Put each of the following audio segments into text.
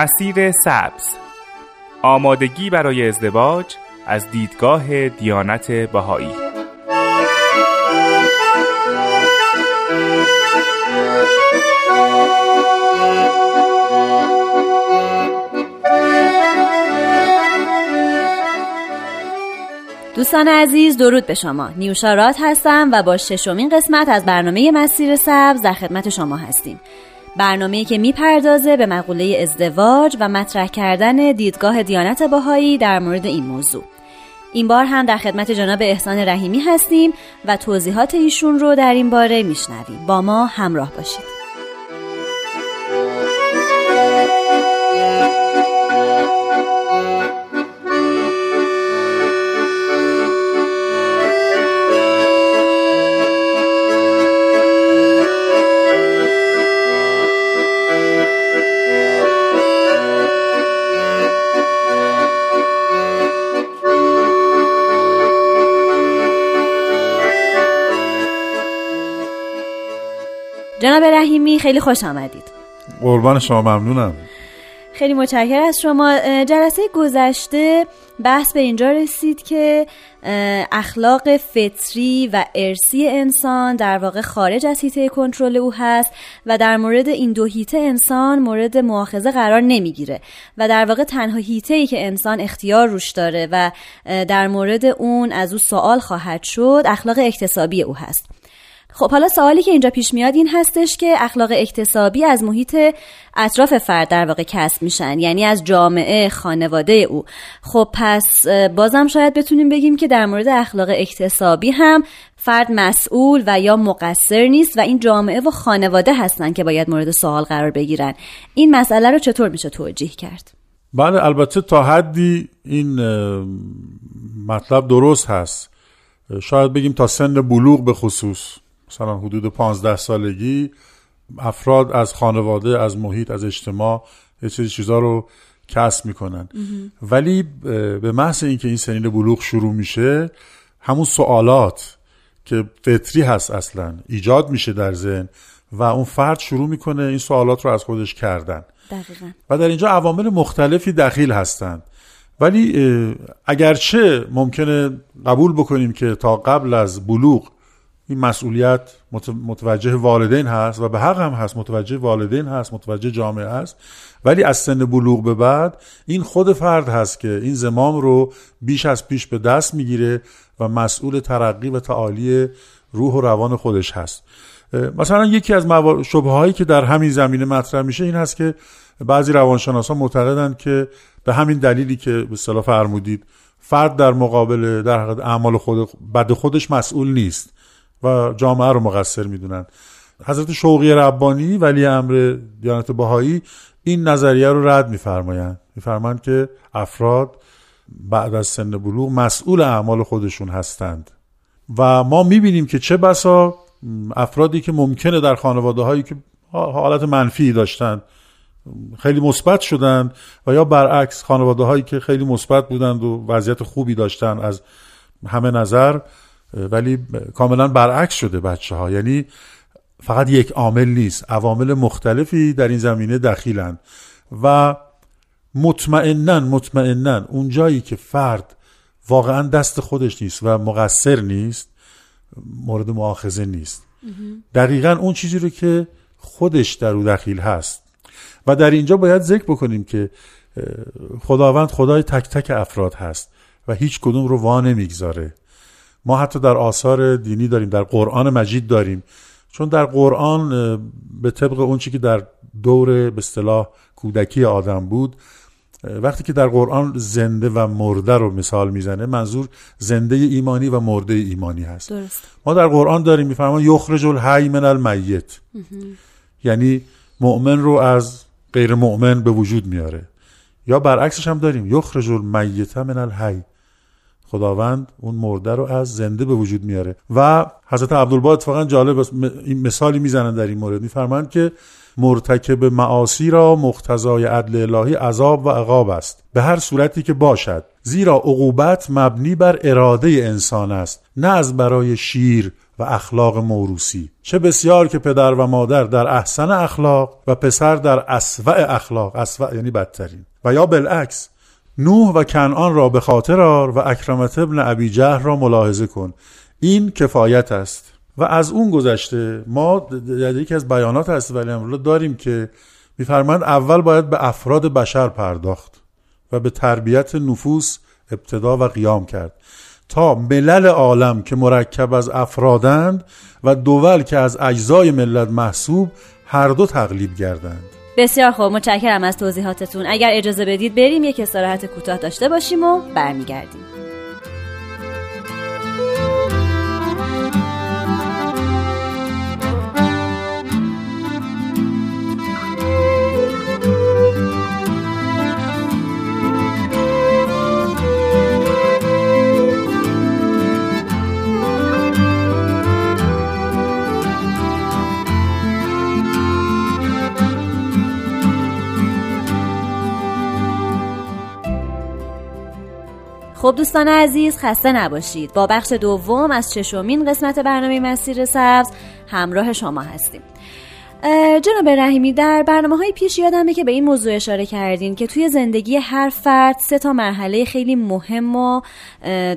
مسیر سبز. آمادگی برای ازدواج از دیدگاه دیانت بهایی. دوستان عزیز درود به شما. نیوشارات هستم و با ششمین قسمت از برنامه مسیر سبز در خدمت شما هستیم. برنامه که می‌پردازه به مقوله ازدواج و مطرح کردن دیدگاه دیانت باهایی در مورد این موضوع. این بار هم در خدمت جناب احسان رحیمی هستیم و توضیحات ایشون رو در این باره میشنویم. با ما همراه باشید. رحیمی خیلی خوش آمدید. قربان شما ممنونم. خیلی متشکر از شما. جلسه گذشته بحث به اینجا رسید که اخلاق فطری و ارسی انسان در واقع خارج از هیته کنترل او هست و در مورد این دو هیته انسان مورد مؤاخذه قرار نمی‌گیره و در واقع تنها هیته ای که انسان اختیار روش داره و در مورد اون از او سوال خواهد شد اخلاق اکتسابی او هست. خب حالا سوالی که اینجا پیش میاد این هستش که اخلاق اکتسابی از محیط اطراف فرد در واقع کسب میشن یعنی از جامعه خانواده او. خب پس بازم شاید بتونیم بگیم که در مورد اخلاق اکتسابی هم فرد مسئول و یا مقصر نیست و این جامعه و خانواده هستن که باید مورد سوال قرار بگیرن. این مسئله رو چطور میشه توجیه کرد؟ بله البته تا حدی این مطلب درست هست. شاید بگیم تا سن بلوغ به خصوص. مثلا حدود 15 سالگی افراد از خانواده از محیط از اجتماع یه چیزی چیزا رو کسب می‌کنن. ولی به محض اینکه این سنین بلوغ شروع میشه همون سوالات که فطری هست اصلا ایجاد میشه در ذهن و اون فرد شروع می‌کنه این سوالات رو از خودش کردن. دقیقا. و در اینجا عوامل مختلفی دخیل هستند. ولی اگرچه ممکنه قبول بکنیم که تا قبل از بلوغ این مسئولیت متوجه والدین هست و به حق هم هست متوجه والدین هست متوجه جامعه هست. ولی از سن بلوغ به بعد این خود فرد هست که این زمام رو بیش از پیش به دست می‌گیره و مسئول ترقی و تعالی روح و روان خودش هست. مثلا یکی از شبه هایی که در همین زمینه مطرح میشه این هست که بعضی روانشناسان معتقدند که به همین دلیلی که به اصطلاح فرمودید فرد در مقابل در اعمال خود بد خودش مسئول نیست. و جامعه رو مقصر می‌دونن. حضرت شوقی ربانی ولی امر دیانت بهایی این نظریه رو رد میفرمایند. میفرمایند که افراد بعد از سن بلوغ مسئول اعمال خودشون هستند. و ما می‌بینیم که چه بسا افرادی که ممکنه در خانواده هایی که حالت منفی داشتند خیلی مثبت شدند و یا برعکس خانواده هایی که خیلی مثبت بودند و وضعیت خوبی داشتن از همه نظر ولی کاملا برعکس شده بچه ها یعنی فقط یک عامل نیست. عوامل مختلفی در این زمینه دخیلند و مطمئنا مطمئنا اون جایی که فرد واقعا دست خودش نیست و مقصر نیست مورد معاخذه نیست. دقیقا اون چیزی رو که خودش در او دخیل هست. و در اینجا باید ذکر بکنیم که خداوند خدای تک تک افراد هست و هیچ کدوم رو وا نمی‌گذاره. ما حتی در آثار دینی داریم در قرآن مجید داریم. چون در قرآن به طبق اون که در دور به اصطلاح کودکی آدم بود وقتی که در قرآن زنده و مرده رو مثال می‌زنه منظور زنده ایمانی و مرده ایمانی هست. درست. ما در قرآن داریم میفرمان یخرج الحی من المیت یعنی مؤمن رو از غیر مؤمن به وجود میاره. یا برعکسش هم داریم یخرج المیت من الحی. خداوند اون مرده رو از زنده به وجود میاره. و حضرت عبدالبا اتفاقا جالب این مثالی می‌زنن در این مورد. میفرمایند که مرتکب معاصی را مقتضای عدل الهی عذاب و عقاب است. به هر صورتی که باشد. زیرا عقوبت مبنی بر اراده انسان است. نه از برای شیر و اخلاق موروسی چه بسیار که پدر و مادر در احسن اخلاق و پسر در اسوع اخلاق. اسوع یعنی بدترین. و یا بالعکس نوح و کنعان را به خاطر آر و اکرمت ابن ابی جهر را ملاحظه کن. این کفایت است. و از اون گذشته ما در یکی از بیانات هست ولی امروز داریم که میفرمایند اول باید به افراد بشر پرداخت و به تربیت نفوس ابتدا و قیام کرد. تا ملل عالم که مرکب از افرادند و دول که از اجزای ملت محسوب هر دو تقلیب گردند. بسیار خوب متشکرم از توضیحاتتون. اگر اجازه بدید بریم یک استراحت کوتاه داشته باشیم و برمیگردیم. خب دوستان عزیز خسته نباشید. با بخش دوم از چشمین قسمت برنامه مسیر سبز همراه شما هستیم. جناب رحیمی در برنامه های پیش یادمه که به این موضوع اشاره کردین که توی زندگی هر فرد سه تا مرحله خیلی مهم و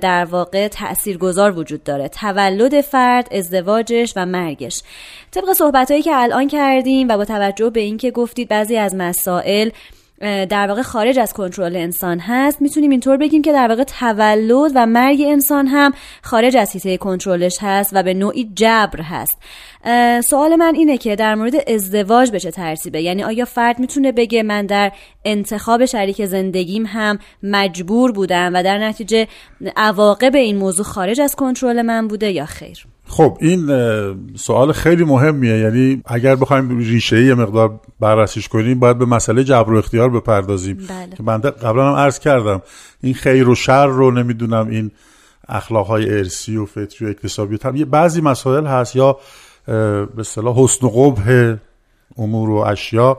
در واقع تاثیرگذار وجود داره. تولد فرد ازدواجش و مرگش. طبق صحبت هایی که الان کردیم و با توجه به اینکه گفتید بعضی از مسائل در واقع خارج از کنترل انسان هست. می‌تونیم اینطور بگیم که در واقع تولد و مرگ انسان هم خارج از حیطه کنترلش هست و به نوعی جبر هست. سوال من اینه که در مورد ازدواج به چه ترتیبه؟ یعنی آیا فرد می‌تونه بگه من در انتخاب شریک زندگیم هم مجبور بودم و در نتیجه عواقب این موضوع خارج از کنترل من بوده یا خیر؟ خب این سوال خیلی مهمیه. یعنی اگر بخوایم ریشه یه مقدار بررسیش کنیم باید به مسئله جبر و اختیار بپردازیم. بله. که بنده قبلا هم عرض کردم این خیر و شر رو نمی‌دونم این اخلاق های ارسی و فطری و اکتسابی هم یه بعضی مسائل هست یا به اصطلاح حسن و قبح امور و اشیا.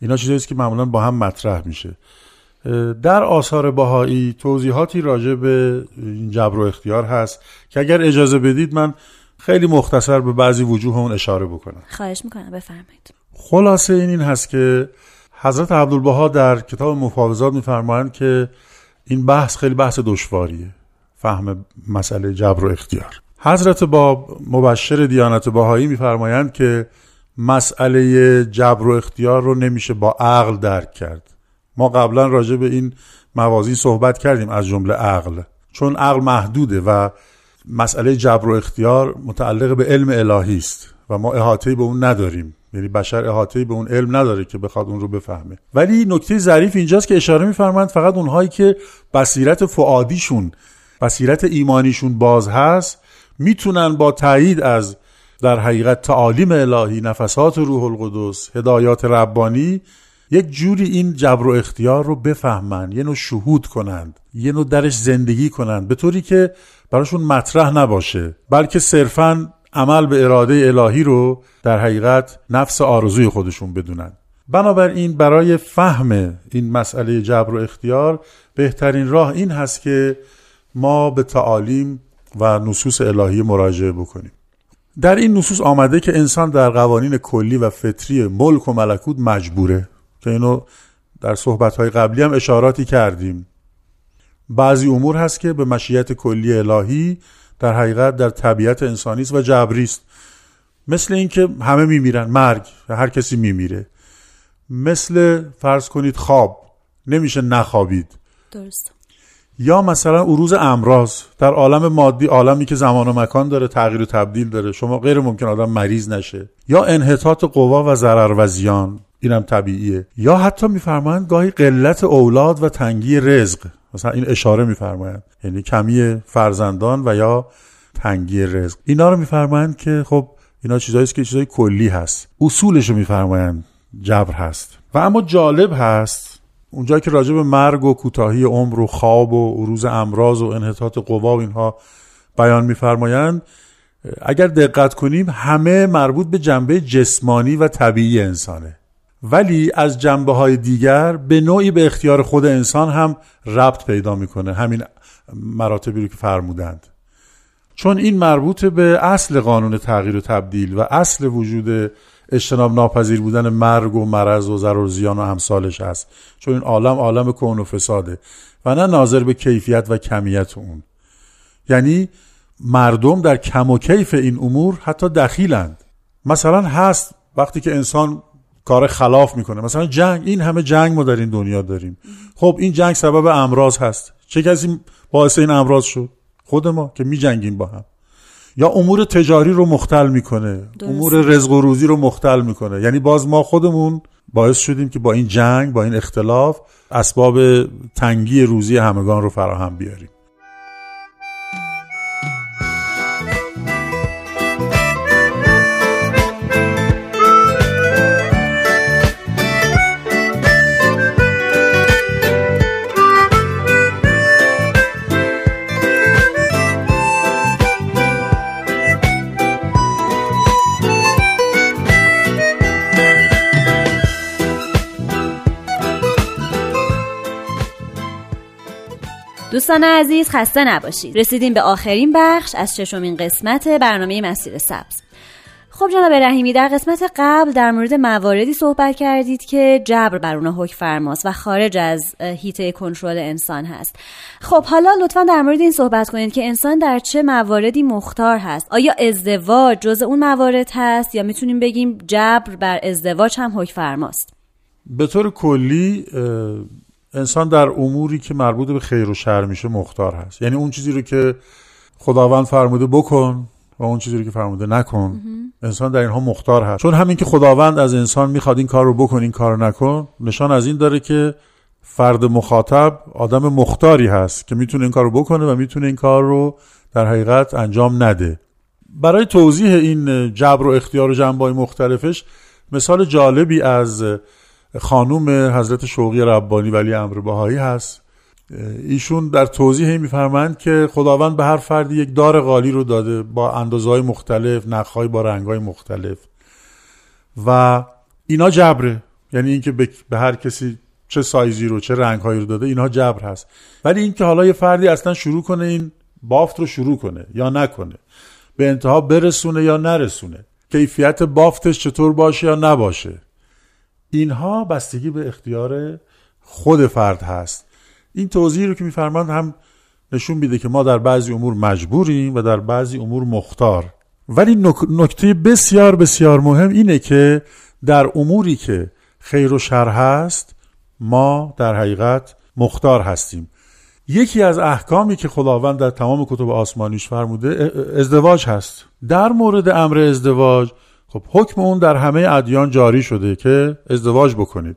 اینا چیزاییست که معمولا با هم مطرح میشه. در آثار باهایی توضیحاتی راجع به این جبر و اختیار هست که اگر اجازه بدید من خیلی مختصر به بعضی وجوه اون اشاره بکنم. خواهش می‌کنم بفرمایید. خلاصه این این هست که حضرت عبدالبها در کتاب مفاوضات میفرمایند که این بحث خیلی بحث دشواریه فهم مسئله جبر و اختیار. حضرت با مبشر دیانت باهایی میفرمایند که مسئله جبر و اختیار رو نمیشه با عقل درک کرد. ما قبلا راجع به این موازین صحبت کردیم از جمله عقل چون عقل محدوده و مسئله جبر و اختیار متعلق به علم الهی است و ما احاطه به اون نداریم. یعنی بشر احاطه به اون علم نداره که بخواد اون رو بفهمه. ولی نکته ظریف اینجاست که اشاره میفرمایند فقط اونهایی که بصیرت فعادیشون بصیرت ایمانیشون باز هست می‌تونن با تایید از در حقیقت تعالیم الهی نفسات روح القدس هدایات ربانی یک جوری این جبر و اختیار رو بفهمن یه نوع شهود کنند یه نوع درش زندگی کنند به طوری که براشون مطرح نباشه بلکه صرفا عمل به اراده الهی رو در حقیقت نفس آرزوی خودشون بدونن. بنابراین برای فهم این مسئله جبر و اختیار بهترین راه این هست که ما به تعالیم و نصوص الهی مراجعه بکنیم. در این نصوص آمده که انسان در قوانین کلی و فطری ملک و ملکوت مجبوره. که اینو در صحبتهای قبلی هم اشاراتی کردیم. بعضی امور هست که به مشیت کلی الهی در حقیقت در طبیعت انسانی است و جبری است. مثل اینکه همه میمیرن مرگ هر کسی میمیره. مثل فرض کنید خواب نمیشه نخوابید. درست. یا مثلا عروض امراض در عالم مادی عالمی که زمان و مکان داره تغییر و تبدیل داره شما غیر ممکن آدم مریض نشه. یا انحطاط قوا و ضرر و زیان. اینم طبیعیه. یا حتی میفرمایند گاهی قلت اولاد و تنگی رزق. مثلا این اشاره میفرمایند. یعنی کمی فرزندان و یا تنگی رزق. اینا رو میفرمایند که خب اینا چیزایی که چیزای کلی هست. اصولش رو میفرمایند. جبر هست. و اما جالب هست. اونجا که راجع به مرگ و کوتاهی عمر و خواب و عروض امراض و انحطاط قوا و اینها بیان میفرمایند اگر دقت کنیم همه مربوط به جنبه جسمانی و طبیعی انسانه. ولی از جنبه های دیگر به نوعی به اختیار خود انسان هم ربط پیدا می‌کنه همین مراتبی رو که فرمودند. چون این مربوط به اصل قانون تغییر و تبدیل و اصل وجود اجتناب ناپذیر بودن مرگ و مرض و ضرر و زیان و همسالش هست. چون این عالم عالم کون و فساده و نه ناظر به کیفیت و کمیت اون. یعنی مردم در کم و کیف این امور حتی دخیلند. مثلا هست وقتی که انسان کار خلاف می‌کنه. مثلا جنگ این همه جنگ ما در این دنیا داریم. خب این جنگ سبب امراض هست. چه کسی باعث این امراض شد؟ خود ما که میجنگیم با هم. یا امور تجاری رو مختل می‌کنه. امور رزق و روزی رو مختل می‌کنه. یعنی باز ما خودمون باعث شدیم که با این جنگ با این اختلاف اسباب تنگی روزی همگان رو فراهم بیاریم. دوستان عزیز خسته نباشید. رسیدیم به آخرین بخش از ششمین قسمت برنامه مسیر سبز. خب جناب رحیمی در قسمت قبل در مورد مواردی صحبت کردید که جبر بر اونها حکم فرماست و خارج از هیته کنترل انسان هست. خب حالا لطفا در مورد این صحبت کنید که انسان در چه مواردی مختار هست. آیا ازدواج جز اون موارد هست یا می‌تونیم بگیم جبر بر ازدواج هم حکم فرماست؟ به طور کلی انسان در اموری که مربوط به خیر و شر میشه مختار هست. یعنی اون چیزی رو که خداوند فرموده بکن و اون چیزی رو که فرموده نکن. انسان در اینها مختار هست. چون همین که خداوند از انسان می‌خواد این کار رو بکن این کار رو نکن نشان از این داره که فرد مخاطب آدم مختاری هست که می‌تونه این کار رو بکنه و می‌تونه این کار رو در حقیقت انجام نده. برای توضیح این جبر و اختیار و جنبای مختلفش مثال جالبی از خانوم حضرت شوقی ربانی ولی امر بهایی هست. ایشون در توضیح میفرمند که خداوند به هر فردی یک دار قالی رو داده با اندازهای مختلف نخهای با رنگهای مختلف. و اینا جبره. یعنی اینکه به هر کسی چه سایزی رو چه رنگهایی رو داده اینها جبر هست. ولی اینکه حالا یه فردی اصلا شروع کنه این بافت رو شروع کنه یا نکنه به انتها برسونه یا نرسونه کیفیت بافتش چطور باشه یا نباشه. اینها بستگی به اختیار خود فرد هست. این توضیحی رو که میفرماند هم نشون میده که ما در بعضی امور مجبوریم و در بعضی امور مختار. ولی نکته بسیار بسیار مهم اینه که در اموری که خیر و شر هست ما در حقیقت مختار هستیم. یکی از احکامی که خداوند در تمام کتب آسمانیش فرموده ازدواج هست. در مورد امر ازدواج خب حکم اون در همه ادیان جاری شده که ازدواج بکنید.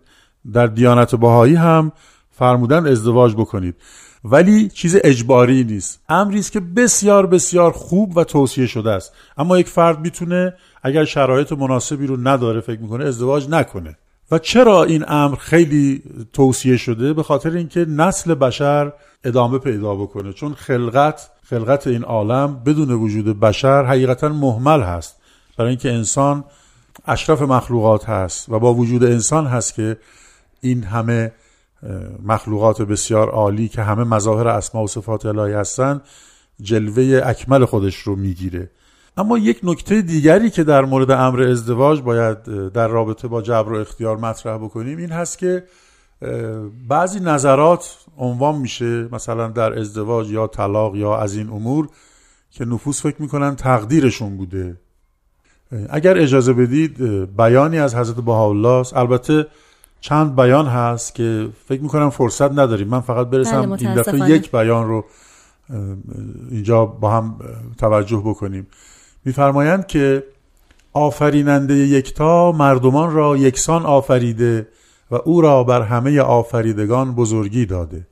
در دیانت بهایی هم فرمودن ازدواج بکنید. ولی چیز اجباری نیست. امری است که بسیار بسیار خوب و توصیه شده است. اما یک فرد می‌تونه اگر شرایط مناسبی رو نداره فکر می‌کنه ازدواج نکنه. و چرا این امر خیلی توصیه شده؟ به خاطر اینکه نسل بشر ادامه پیدا بکنه. چون خلقت خلقت این عالم بدون وجود بشر حقیقتا محمل هست. برای اینکه انسان اشرف مخلوقات هست و با وجود انسان هست که این همه مخلوقات بسیار عالی که همه مظاهر اسما و صفات الهی هستند جلوه اکمل خودش رو می‌گیره. اما یک نکته دیگری که در مورد امر ازدواج باید در رابطه با جبر و اختیار مطرح بکنیم این هست که بعضی نظرات عنوان میشه مثلا در ازدواج یا طلاق یا از این امور که نفوس فکر می‌کنن تقدیرشون بوده. اگر اجازه بدید بیانی از حضرت بهاءالله است. البته چند بیان هست که فکر می‌کنم فرصت نداریم. من فقط برسم بله، این دفعه یک بیان رو اینجا با هم توجه بکنیم. میفرمایند که آفریننده یکتا مردمان را یکسان آفریده و او را بر همه آفریدگان بزرگی داده.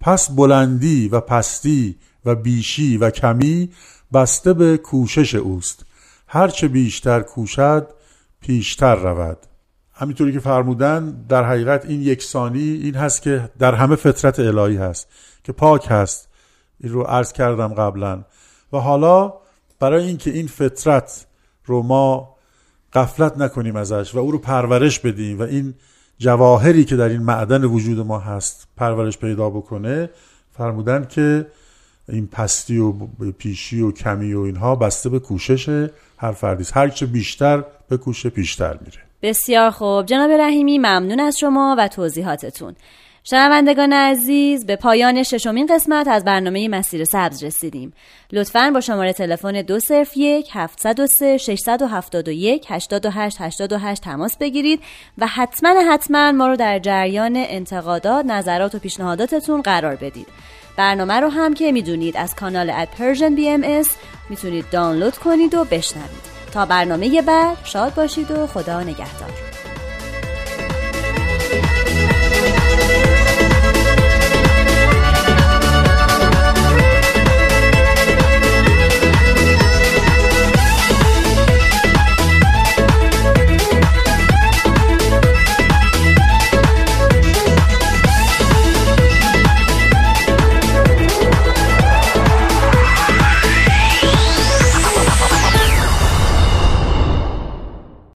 پس بلندی و پستی و بیشی و کمی بسته به کوشش اوست. هرچه بیشتر کوشد پیشتر رود. همینطوری که فرمودن در حقیقت این یکسانی این هست که در همه فطرت الهی هست که پاک هست. این رو عرض کردم قبلا. و حالا برای اینکه این فطرت رو ما قفلت نکنیم ازش و او رو پرورش بدیم و این جواهری که در این معدن وجود ما هست پرورش پیدا بکنه فرمودن که این پستی و پیشی و کمی و اینها بسته به کوشش هر فردی هر چه بیشتر به کوشه بیشتر میره. بسیار خوب. جناب رحیمی ممنون از شما و توضیحاتتون. شنوندگان عزیز به پایان ششمین قسمت از برنامه مسیر سبز رسیدیم. لطفا با شماره تلفن 201 703 671 88 88 تماس بگیرید و حتما حتما ما رو در جریان انتقادات نظرات و پیشنهاداتتون قرار بدید. برنامه رو هم که می‌دونید از کانال at Persian BM می‌تونید دانلود کنید و بشنوید. تا برنامه بعد شاد باشید و خدا نگهدار.